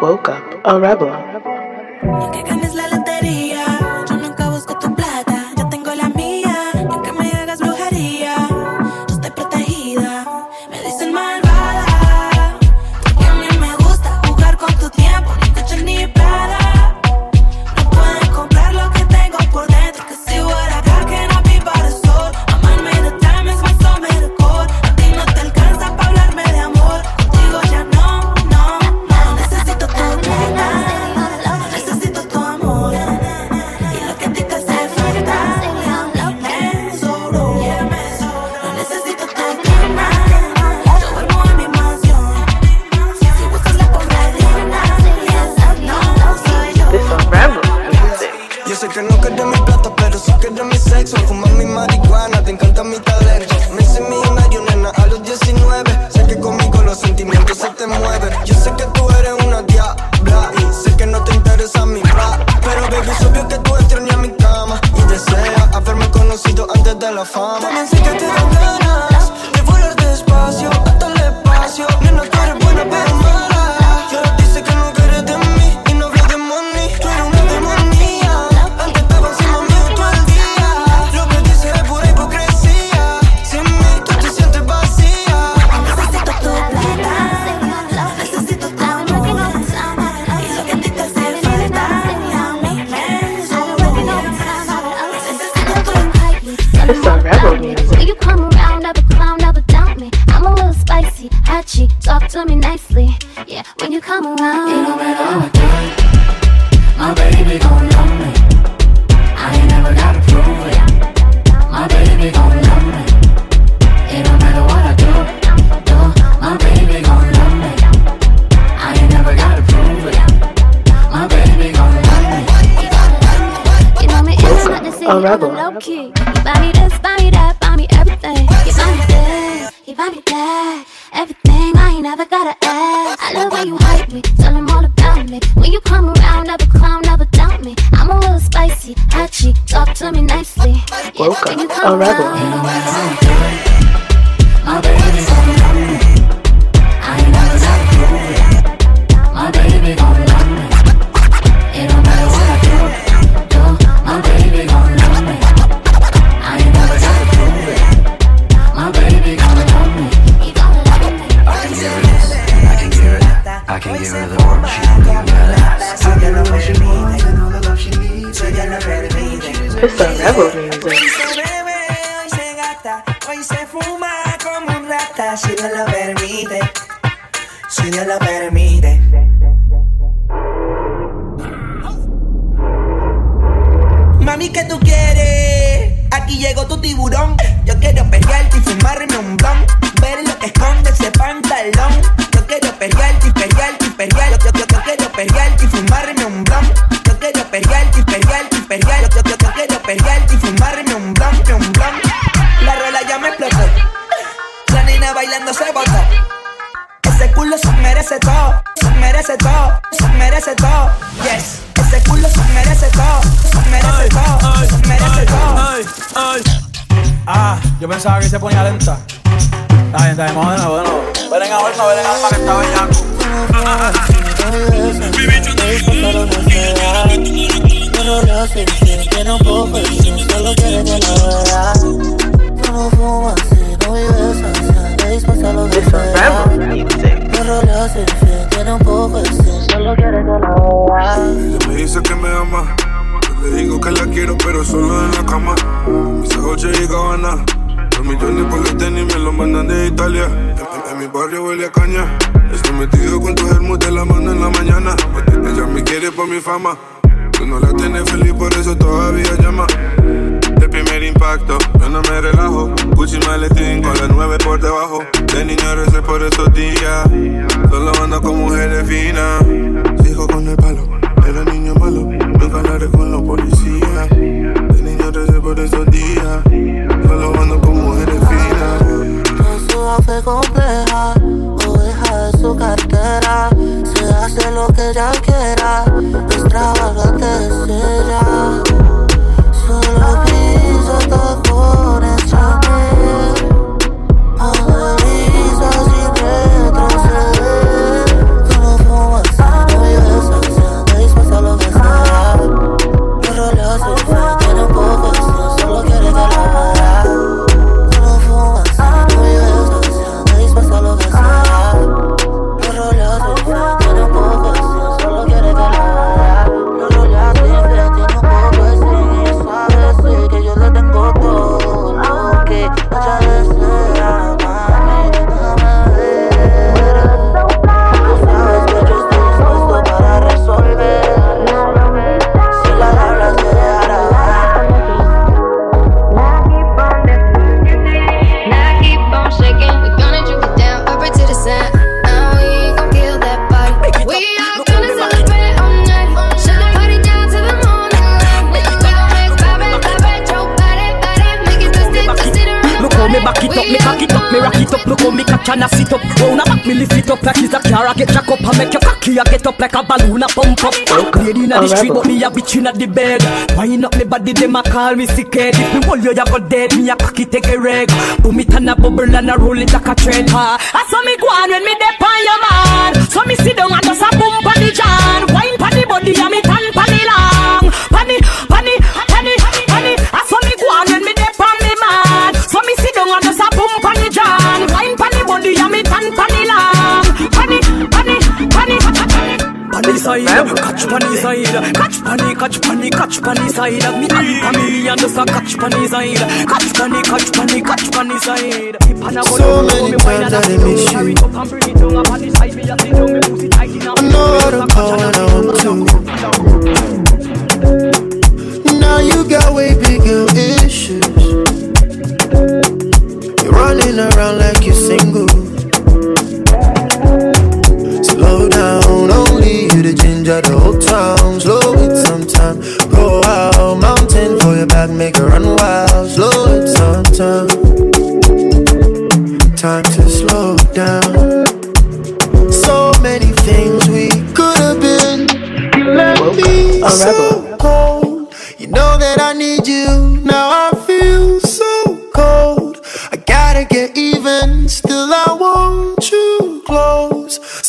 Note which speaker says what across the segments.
Speaker 1: woke up a rebel.
Speaker 2: Colorado. que
Speaker 3: tú quieres.
Speaker 4: Aquí llegó tu tiburón. Yo quiero pelearte y fumarme un blon. Ver lo que esconde ese pantalón. Yo quiero pelearte y pelearte y pelearte. Yo, yo, yo, yo, quiero pelearte y fumarme un blon. Yo quiero pelearte y pelearte y pelearte. Yo, yo, yo, quiero pelearte y fumarme un blon, un blon. La rola ya me explotó. La nena bailando se botó. Ese culo se merece todo, se merece todo, se merece todo. Yes.
Speaker 5: pensaba que se ponía lenta. Está bien, está bien, vamos de nuevo, de nuevo. Ven a horno, ven a que está
Speaker 6: bailando. Que no puedo perder, solo quieren que la vea No fumas, no vives así, te dispasa lo que sea No rolas el que no puedo perder, solo quieren que la vea
Speaker 7: Ella me dice que me ama, yo le digo que la quiero pero solo en la cama Mis ojos llegaban a los millones por los tenis me los mandan de Italia. En, mi barrio huele a caña. Estoy metido con tus hermos de la mano en la mañana. Ella me quiere por mi fama. Tú no la tienes feliz, por eso todavía llama. De primer impacto, yo no me relajo. Gucci maletín con las nueve por debajo. De niño recé por estos días. Solo ando con mujeres finas. Sigo con el palo, era niño malo. Nunca
Speaker 6: la recuerdo cartera. Se hace lo que ella quiera, extravagante será. Solo piso tacones.
Speaker 8: Catch and I sit up. Round a back me lift it up like it's a car. I get jack up and make your cocky. I get up like a balloon a pump up. Lady inna the street, but me a bitch inna the bed. Wind up me body, them a call me sick head. If me hold you, you go dead. Me a cocky take a reg. Boom it and a bubble and a roll it like a train. Ha. I saw me go on when me dep on your man. So me sit down and just a boom pa the jam. Side, catch pani side, catch catch catch side. Me and and just a catch side, catch catch catch side.
Speaker 9: So many times I miss you. I know how to call when I want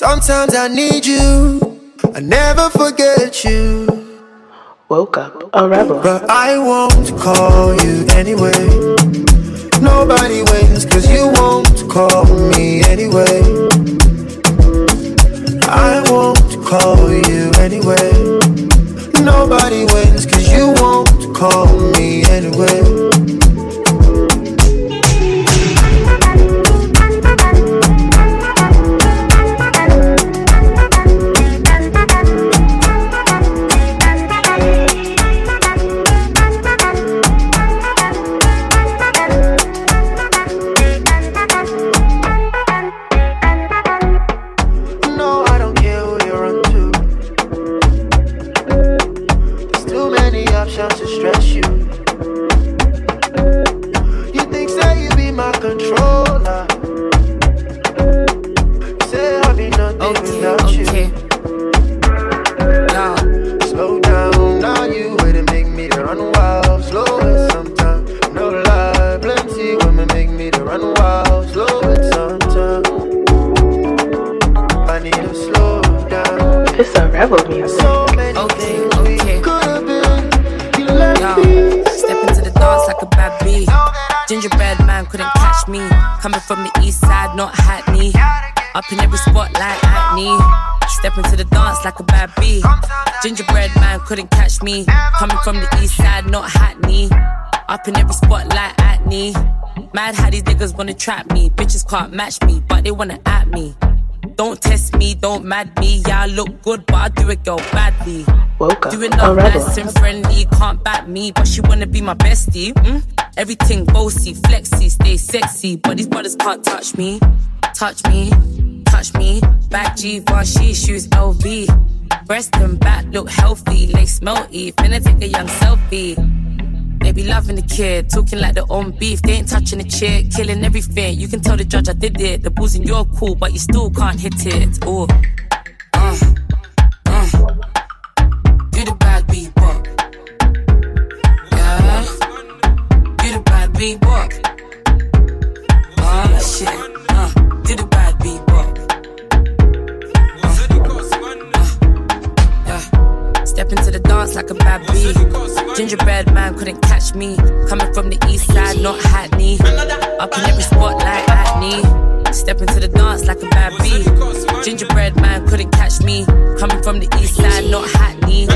Speaker 9: Sometimes I need you. I never forget you.
Speaker 1: Woke up a rebel.
Speaker 9: But I won't call you anyway. Nobody wins cause you won't call me anyway. I won't call you anyway. Nobody wins cause you won't call me anyway.
Speaker 10: Gingerbread man couldn't catch me. Coming from the east side, not Hackney. Up in every spot like acne. Mad how these niggas wanna trap me. Bitches can't match me, but they wanna at me. Don't test me, don't mad me. Yeah, I look good, but I do it girl badly.
Speaker 1: Woke up
Speaker 10: Doing up
Speaker 1: rebel.
Speaker 10: nice and friendly, can't back me, but she wanna be my bestie. Mm? Everything bossy, flexy, stay sexy, but these brothers can't touch me. Touch me, touch me. Back G, she shoes LV. Breast and back look healthy, lace melty. Finna take a young selfie. They be loving the kid, talking like their own beef. They ain't touching the chick, killing everything. You can tell the judge I did it. The ball's in your cool, but you still can't hit it. Oh, uh, uh. The bad. Yeah. The bad. Oh shit. Gingerbread man couldn't catch me. Coming from the east side, not Hackney. Up in every spot like acne. Step into the dance like a bad bee. Gingerbread man couldn't catch me. Coming from the east side, not Hackney.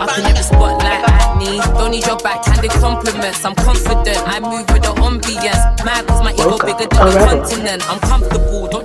Speaker 10: Up in every spot like acne. Don't need your backhanded compliments. I'm confident. I move with the ambience. Mad cause my ego bigger than the continent. I'm comfortable. Don't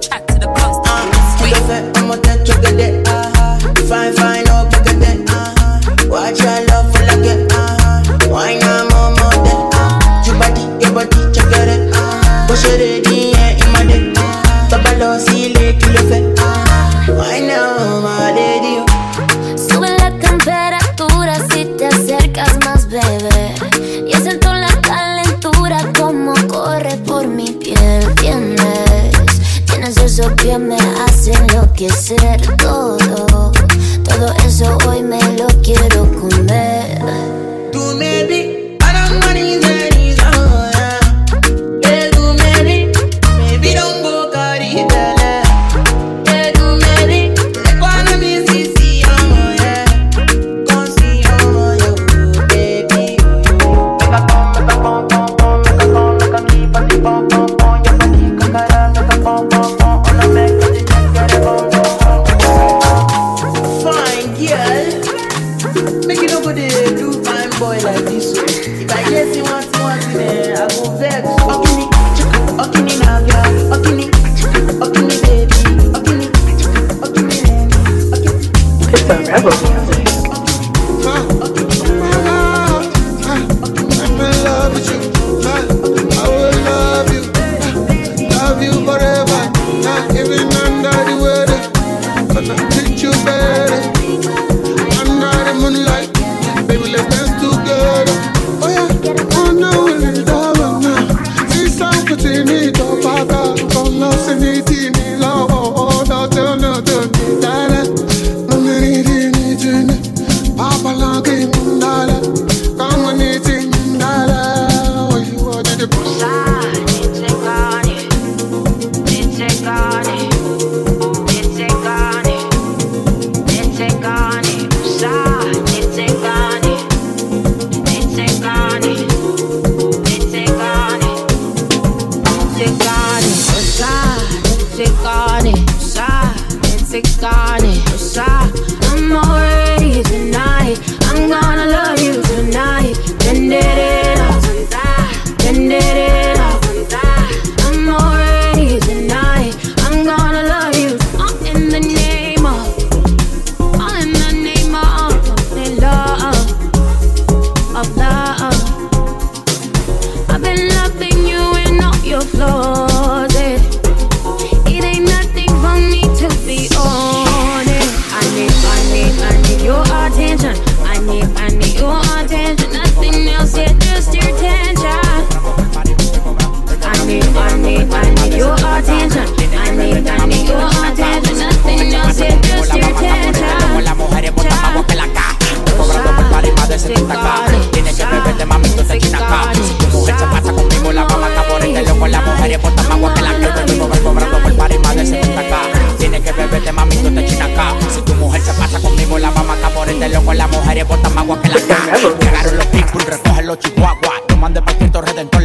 Speaker 4: Vente mami, tú te china acá. Si tu mujer se pasa conmigo, la vamos a matar por este loco. Las mujeres botan más agua que la cama. Llegaron los people, recogen los chihuahuas. Toman de
Speaker 7: paquito redentor.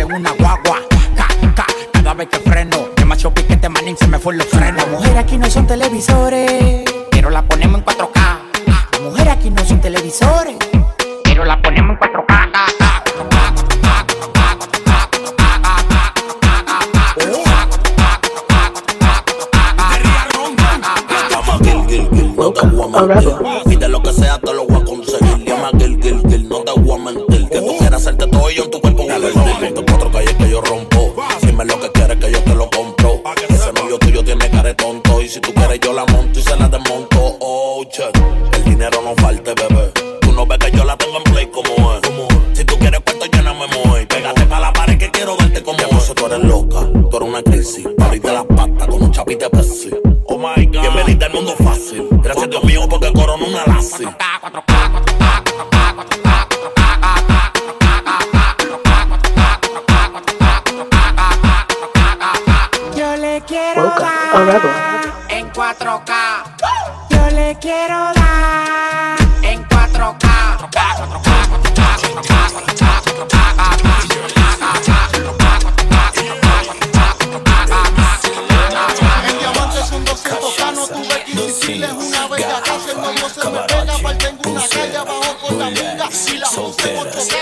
Speaker 7: quiero dar en 4K. 4K, 4K, 4K, 4K, es un 200K, no tuve
Speaker 11: que se me
Speaker 7: pega,
Speaker 9: tengo una calle abajo con la
Speaker 1: amiga y la 4K.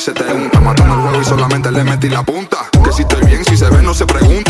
Speaker 12: se te unta. Matando el juego y solamente le metí la punta. Que si estoy bien, si se ve, no se pregunta.